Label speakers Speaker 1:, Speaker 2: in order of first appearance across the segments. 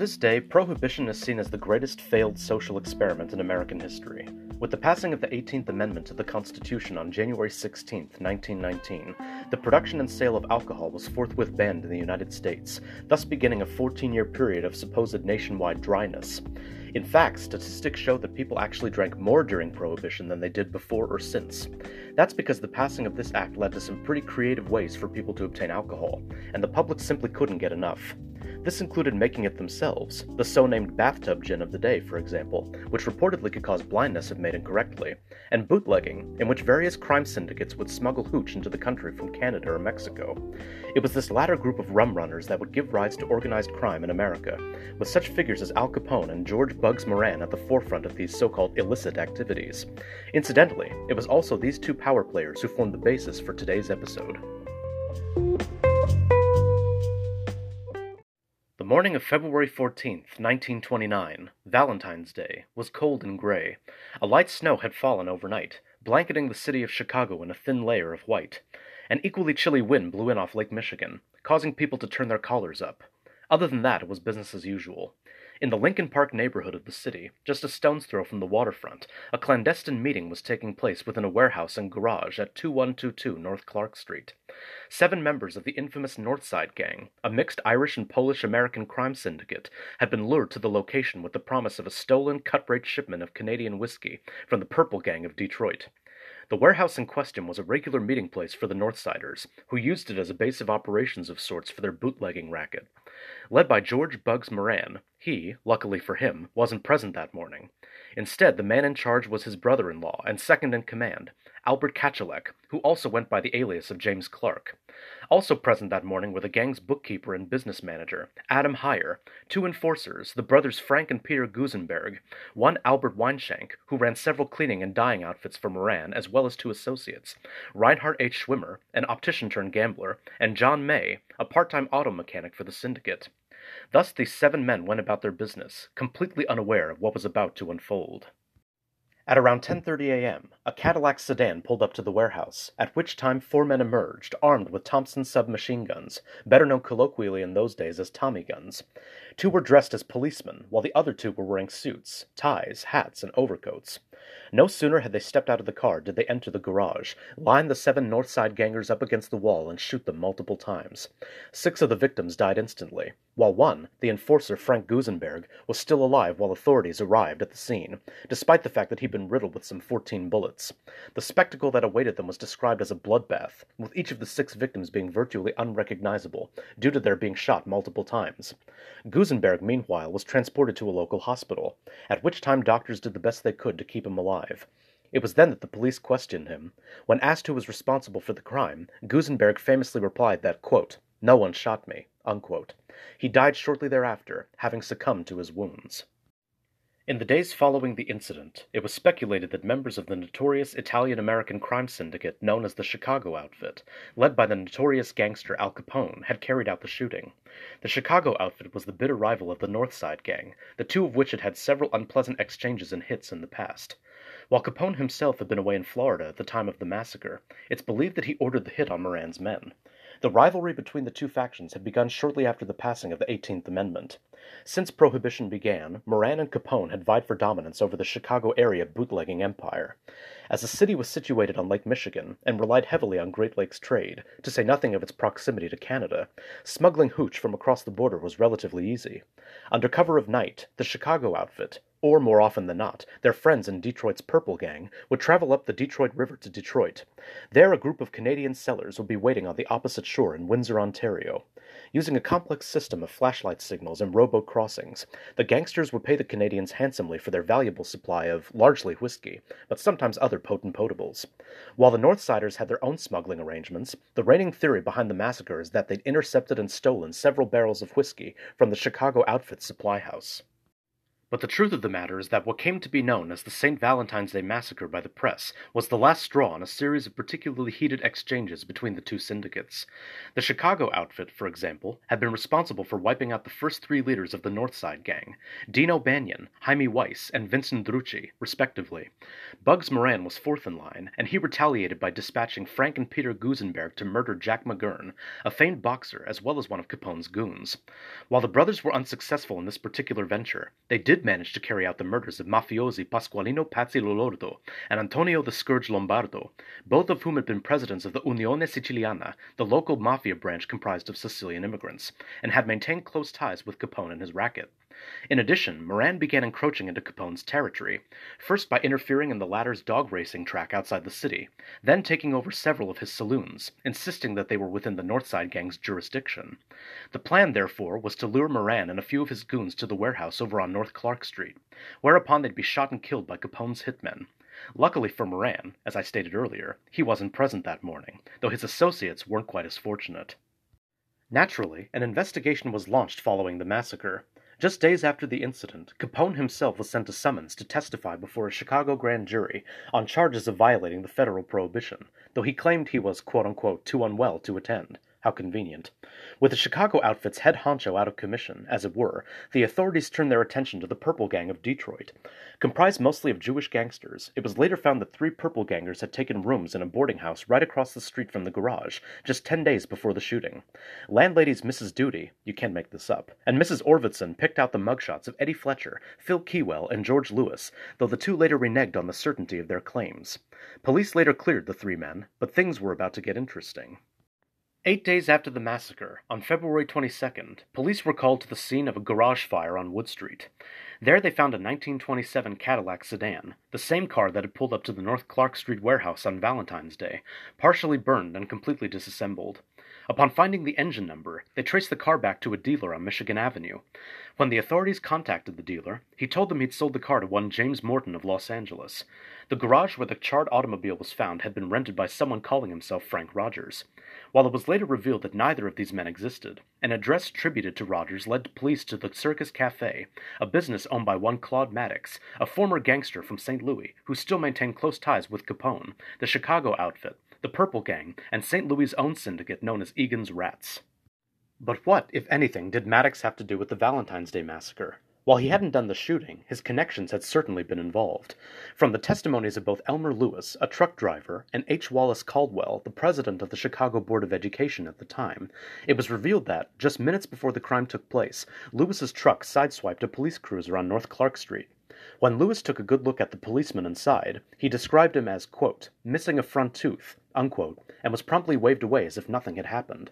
Speaker 1: this day, Prohibition is seen as the greatest failed social experiment in American history. With the passing of the 18th Amendment to the Constitution on January 16, 1919, the production and sale of alcohol was forthwith banned in the United States, thus beginning a 14 year period of supposed nationwide dryness. In fact, statistics show that people actually drank more during Prohibition than they did before or since. That's because the passing of this act led to some pretty creative ways for people to obtain alcohol, and the public simply couldn't get enough. This included making it themselves, the so named bathtub gin of the day, for example, which reportedly could cause blindness if made incorrectly, and bootlegging, in which various crime syndicates would smuggle hooch into the country from Canada or Mexico. It was this latter group of rum runners that would give rise to organized crime in America, with such figures as Al Capone and George Bugs Moran at the forefront of these so called illicit activities. Incidentally, it was also these two power players who formed the basis for today's episode. Morning of February 14th, 1929, Valentine's Day, was cold and gray. A light snow had fallen overnight, blanketing the city of Chicago in a thin layer of white. An equally chilly wind blew in off Lake Michigan, causing people to turn their collars up. Other than that, it was business as usual. In the Lincoln Park neighborhood of the city, just a stone's throw from the waterfront, a clandestine meeting was taking place within a warehouse and garage at 2122 North Clark Street. Seven members of the infamous Northside Gang, a mixed Irish and Polish American crime syndicate, had been lured to the location with the promise of a stolen cut rate shipment of Canadian whiskey from the Purple Gang of Detroit. The warehouse in question was a regular meeting place for the Northsiders, who used it as a base of operations of sorts for their bootlegging racket. Led by George Bugs Moran, he, luckily for him, wasn't present that morning. Instead, the man in charge was his brother in law and second in command, Albert Kachellek, who also went by the alias of James Clark. Also present that morning were the gang's bookkeeper and business manager, Adam Heyer, two enforcers, the brothers Frank and Peter Gusenberg, one Albert Weinshank, who ran several cleaning and dyeing outfits for Moran, as well as two associates, Reinhard H. Schwimmer, an optician turned gambler, and John May, a part time auto mechanic for the syndicate. Thus these seven men went about their business, completely unaware of what was about to unfold. At around 10:30 a.m., a Cadillac sedan pulled up to the warehouse, at which time four men emerged, armed with Thompson submachine guns, better known colloquially in those days as Tommy guns. Two were dressed as policemen, while the other two were wearing suits, ties, hats, and overcoats. No sooner had they stepped out of the car did they enter the garage, line the seven North Side gangers up against the wall, and shoot them multiple times. Six of the victims died instantly, while one, the enforcer Frank Gusenberg, was still alive while authorities arrived at the scene, despite the fact that he'd been riddled with some fourteen bullets. The spectacle that awaited them was described as a bloodbath, with each of the six victims being virtually unrecognizable, due to their being shot multiple times. Gusenberg, meanwhile, was transported to a local hospital, at which time doctors did the best they could to keep him alive. It was then that the police questioned him. When asked who was responsible for the crime, Gusenberg famously replied that, quote, No one shot me. Unquote. He died shortly thereafter, having succumbed to his wounds. In the days following the incident, it was speculated that members of the notorious Italian American crime syndicate known as the Chicago Outfit, led by the notorious gangster Al Capone, had carried out the shooting. The Chicago Outfit was the bitter rival of the North Side Gang, the two of which had had several unpleasant exchanges and hits in the past. While Capone himself had been away in Florida at the time of the massacre, it's believed that he ordered the hit on Moran's men. The rivalry between the two factions had begun shortly after the passing of the 18th Amendment. Since Prohibition began, Moran and Capone had vied for dominance over the Chicago area bootlegging empire. As the city was situated on Lake Michigan and relied heavily on Great Lakes trade, to say nothing of its proximity to Canada, smuggling hooch from across the border was relatively easy. Under cover of night, the Chicago outfit, or more often than not, their friends in Detroit's Purple Gang, would travel up the Detroit River to Detroit. There, a group of Canadian sellers would be waiting on the opposite shore in Windsor, Ontario. Using a complex system of flashlight signals and rowboat crossings, the gangsters would pay the Canadians handsomely for their valuable supply of largely whiskey, but sometimes other potent potables. While the Northsiders had their own smuggling arrangements, the reigning theory behind the massacre is that they'd intercepted and stolen several barrels of whiskey from the Chicago Outfit supply house. But the truth of the matter is that what came to be known as the St. Valentine's Day Massacre by the press was the last straw in a series of particularly heated exchanges between the two syndicates. The Chicago outfit, for example, had been responsible for wiping out the first three leaders of the North Side Gang Dean O'Banion, Hymie Weiss, and Vincent Drucci, respectively. Bugs Moran was fourth in line, and he retaliated by dispatching Frank and Peter Gusenberg to murder Jack McGurn, a famed boxer as well as one of Capone's goons. While the brothers were unsuccessful in this particular venture, they did manage to carry out the murders of mafiosi Pasqualino Patsy Lolordo and Antonio the Scourge Lombardo, both of whom had been presidents of the Unione Siciliana, the local mafia branch comprised of Sicilian immigrants, and had maintained close ties with Capone and his racket. In addition, Moran began encroaching into Capone's territory, first by interfering in the latter's dog racing track outside the city, then taking over several of his saloons, insisting that they were within the Northside Gang's jurisdiction. The plan, therefore, was to lure Moran and a few of his goons to the warehouse over on North Clark Street, whereupon they'd be shot and killed by Capone's hitmen. Luckily for Moran, as I stated earlier, he wasn't present that morning, though his associates weren't quite as fortunate. Naturally, an investigation was launched following the massacre. Just days after the incident, Capone himself was sent a summons to testify before a Chicago grand jury on charges of violating the federal prohibition, though he claimed he was quote unquote too unwell to attend. How convenient. With the Chicago outfit's head honcho out of commission, as it were, the authorities turned their attention to the Purple Gang of Detroit. Comprised mostly of Jewish gangsters, it was later found that three Purple Gangers had taken rooms in a boarding house right across the street from the garage, just ten days before the shooting. Landladies Mrs. Doody, you can't make this up, and Mrs. Orvidson picked out the mugshots of Eddie Fletcher, Phil Keywell, and George Lewis, though the two later reneged on the certainty of their claims. Police later cleared the three men, but things were about to get interesting. Eight days after the massacre, on February 22nd, police were called to the scene of a garage fire on Wood Street. There they found a 1927 Cadillac sedan, the same car that had pulled up to the North Clark Street warehouse on Valentine's Day, partially burned and completely disassembled. Upon finding the engine number, they traced the car back to a dealer on Michigan Avenue. When the authorities contacted the dealer, he told them he'd sold the car to one James Morton of Los Angeles. The garage where the charred automobile was found had been rented by someone calling himself Frank Rogers. While it was later revealed that neither of these men existed, an address attributed to Rogers led police to the Circus Cafe, a business owned by one Claude Maddox, a former gangster from St. Louis who still maintained close ties with Capone, the Chicago outfit, the Purple Gang, and St. Louis' own syndicate known as Egan's Rats. But what, if anything, did Maddox have to do with the Valentine's Day massacre? While he hadn't done the shooting, his connections had certainly been involved. From the testimonies of both Elmer Lewis, a truck driver, and H. Wallace Caldwell, the president of the Chicago Board of Education at the time, it was revealed that, just minutes before the crime took place, Lewis's truck sideswiped a police cruiser on North Clark Street. When Lewis took a good look at the policeman inside, he described him as, quote, missing a front tooth, unquote, and was promptly waved away as if nothing had happened.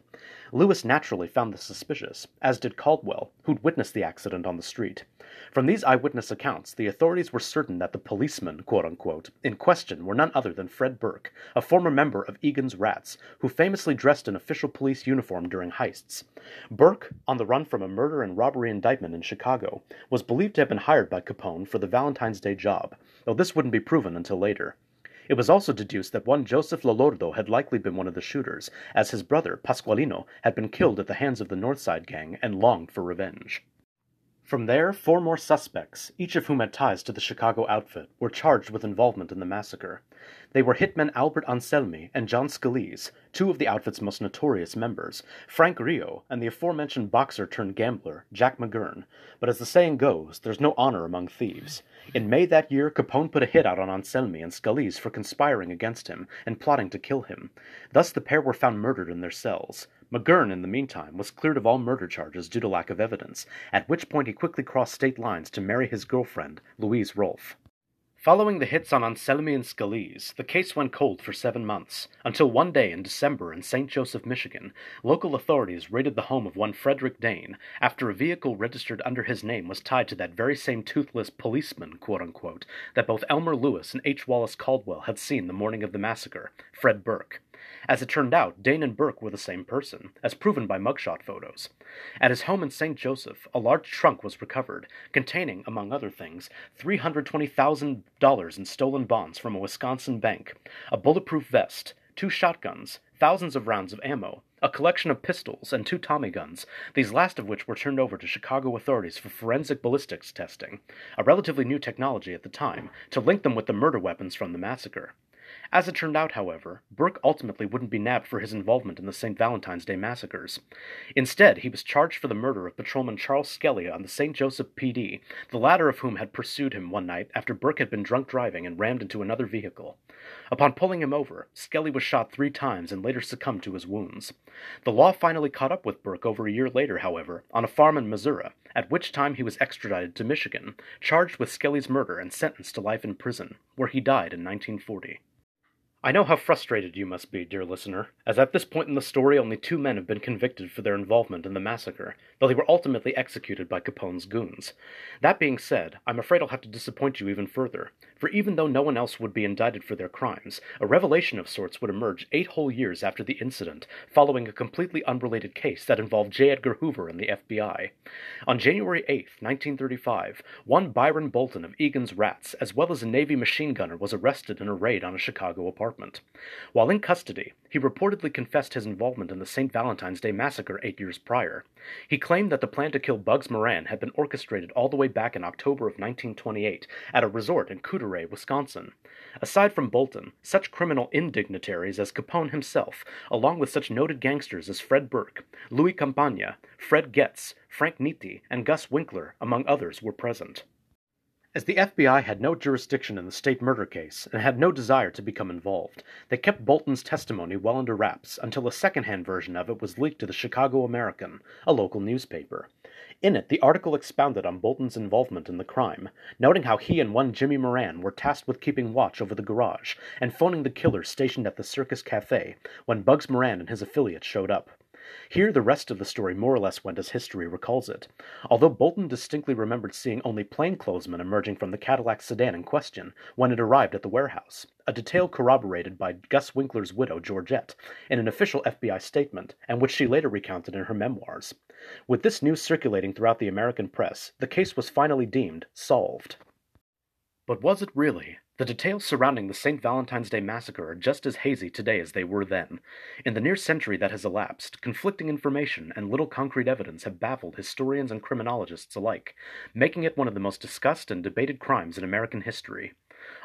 Speaker 1: Lewis naturally found this suspicious, as did Caldwell, who'd witnessed the accident on the street. From these eyewitness accounts, the authorities were certain that the policeman, quote unquote, in question were none other than Fred Burke, a former member of Egan's Rats, who famously dressed in official police uniform during heists. Burke, on the run from a murder and robbery indictment in Chicago, was believed to have been hired by Capone for the Valentine's Day job, though this wouldn't be proven until later. It was also deduced that one Joseph Lolordo had likely been one of the shooters, as his brother, Pasqualino, had been killed at the hands of the Northside Gang and longed for revenge. From there, four more suspects, each of whom had ties to the Chicago outfit, were charged with involvement in the massacre. They were hitmen Albert Anselmi and John Scalise, two of the outfit's most notorious members, Frank Rio, and the aforementioned boxer turned gambler, Jack McGurn. But as the saying goes, there's no honor among thieves. In May that year, Capone put a hit out on Anselmi and Scalise for conspiring against him and plotting to kill him. Thus the pair were found murdered in their cells. McGurn, in the meantime, was cleared of all murder charges due to lack of evidence, at which point he quickly crossed state lines to marry his girlfriend, Louise Rolfe. Following the hits on Anselmi and Scalise, the case went cold for seven months, until one day in December in St. Joseph, Michigan, local authorities raided the home of one Frederick Dane after a vehicle registered under his name was tied to that very same toothless policeman, quote unquote, that both Elmer Lewis and H. Wallace Caldwell had seen the morning of the massacre, Fred Burke. As it turned out, Dane and Burke were the same person, as proven by mugshot photos. At his home in St. Joseph, a large trunk was recovered, containing, among other things, $320,000 in stolen bonds from a Wisconsin bank, a bulletproof vest, two shotguns, thousands of rounds of ammo, a collection of pistols, and two Tommy guns, these last of which were turned over to Chicago authorities for forensic ballistics testing, a relatively new technology at the time, to link them with the murder weapons from the massacre. As it turned out, however, Burke ultimately wouldn't be nabbed for his involvement in the St. Valentine's Day massacres. Instead, he was charged for the murder of patrolman Charles Skelly on the St. Joseph PD, the latter of whom had pursued him one night after Burke had been drunk driving and rammed into another vehicle. Upon pulling him over, Skelly was shot three times and later succumbed to his wounds. The law finally caught up with Burke over a year later, however, on a farm in Missouri, at which time he was extradited to Michigan, charged with Skelly's murder and sentenced to life in prison, where he died in 1940. I know how frustrated you must be, dear listener, as at this point in the story only two men have been convicted for their involvement in the massacre, though they were ultimately executed by Capone's goons. That being said, I'm afraid I'll have to disappoint you even further, for even though no one else would be indicted for their crimes, a revelation of sorts would emerge eight whole years after the incident, following a completely unrelated case that involved J. Edgar Hoover and the FBI. On January 8, 1935, one Byron Bolton of Egan's Rats, as well as a Navy machine gunner, was arrested in a raid on a Chicago apartment apartment. While in custody, he reportedly confessed his involvement in the St. Valentine's Day massacre eight years prior. He claimed that the plan to kill Bugs Moran had been orchestrated all the way back in October of 1928 at a resort in Couderay, Wisconsin. Aside from Bolton, such criminal indignitaries as Capone himself, along with such noted gangsters as Fred Burke, Louis Campagna, Fred Goetz, Frank Nitti, and Gus Winkler, among others, were present. As the FBI had no jurisdiction in the state murder case and had no desire to become involved, they kept Bolton's testimony well under wraps until a second-hand version of it was leaked to the Chicago American, a local newspaper. In it, the article expounded on Bolton's involvement in the crime, noting how he and one Jimmy Moran were tasked with keeping watch over the garage and phoning the killer stationed at the Circus Cafe when Bugs Moran and his affiliates showed up. Here the rest of the story more or less went as history recalls it, although Bolton distinctly remembered seeing only plainclothesmen emerging from the Cadillac sedan in question when it arrived at the warehouse, a detail corroborated by Gus Winkler's widow, Georgette, in an official FBI statement, and which she later recounted in her memoirs. With this news circulating throughout the American press, the case was finally deemed solved. But was it really? The details surrounding the St. Valentine's Day massacre are just as hazy today as they were then. In the near century that has elapsed, conflicting information and little concrete evidence have baffled historians and criminologists alike, making it one of the most discussed and debated crimes in American history.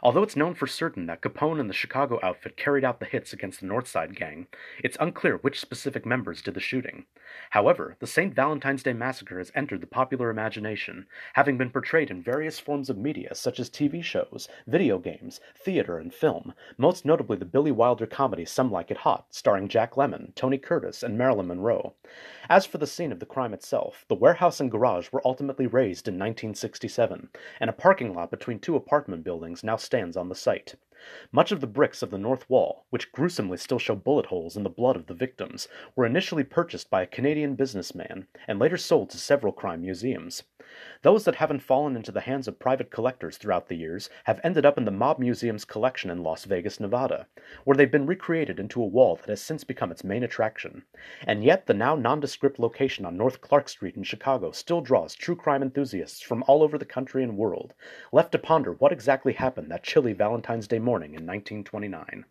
Speaker 1: Although it's known for certain that Capone and the Chicago outfit carried out the hits against the Northside Gang, it's unclear which specific members did the shooting. However, the St. Valentine's Day Massacre has entered the popular imagination, having been portrayed in various forms of media such as TV shows, video games, theater, and film, most notably the Billy Wilder comedy Some Like It Hot, starring Jack Lemmon, Tony Curtis, and Marilyn Monroe. As for the scene of the crime itself, the warehouse and garage were ultimately razed in 1967, and a parking lot between two apartment buildings now stands on the site. Much of the bricks of the north wall, which gruesomely still show bullet holes in the blood of the victims, were initially purchased by a Canadian businessman and later sold to several crime museums. Those that haven't fallen into the hands of private collectors throughout the years have ended up in the Mob Museum's collection in Las Vegas, Nevada, where they've been recreated into a wall that has since become its main attraction. And yet, the now nondescript location on North Clark Street in Chicago still draws true crime enthusiasts from all over the country and world, left to ponder what exactly happened that chilly Valentine's Day morning in 1929.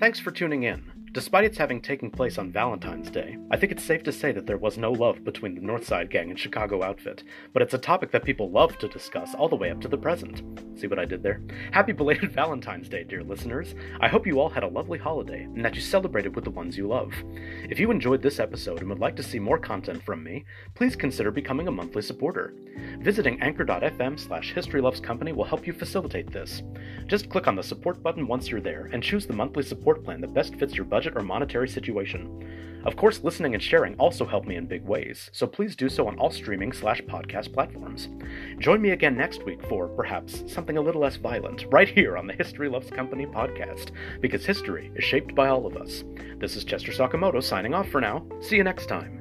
Speaker 1: Thanks for tuning in. Despite its having taken place on Valentine's Day, I think it's safe to say that there was no love between the Northside Gang and Chicago Outfit, but it's a topic that people love to discuss all the way up to the present. See what I did there? Happy belated Valentine's Day, dear listeners. I hope you all had a lovely holiday and that you celebrated with the ones you love. If you enjoyed this episode and would like to see more content from me, please consider becoming a monthly supporter. Visiting anchor.fm slash historylovescompany will help you facilitate this. Just click on the support button once you're there and choose the monthly support plan that best fits your budget budget or monetary situation. Of course, listening and sharing also help me in big ways, so please do so on all streaming slash podcast platforms. Join me again next week for, perhaps, something a little less violent, right here on the History Loves Company podcast, because history is shaped by all of us. This is Chester Sakamoto signing off for now. See you next time.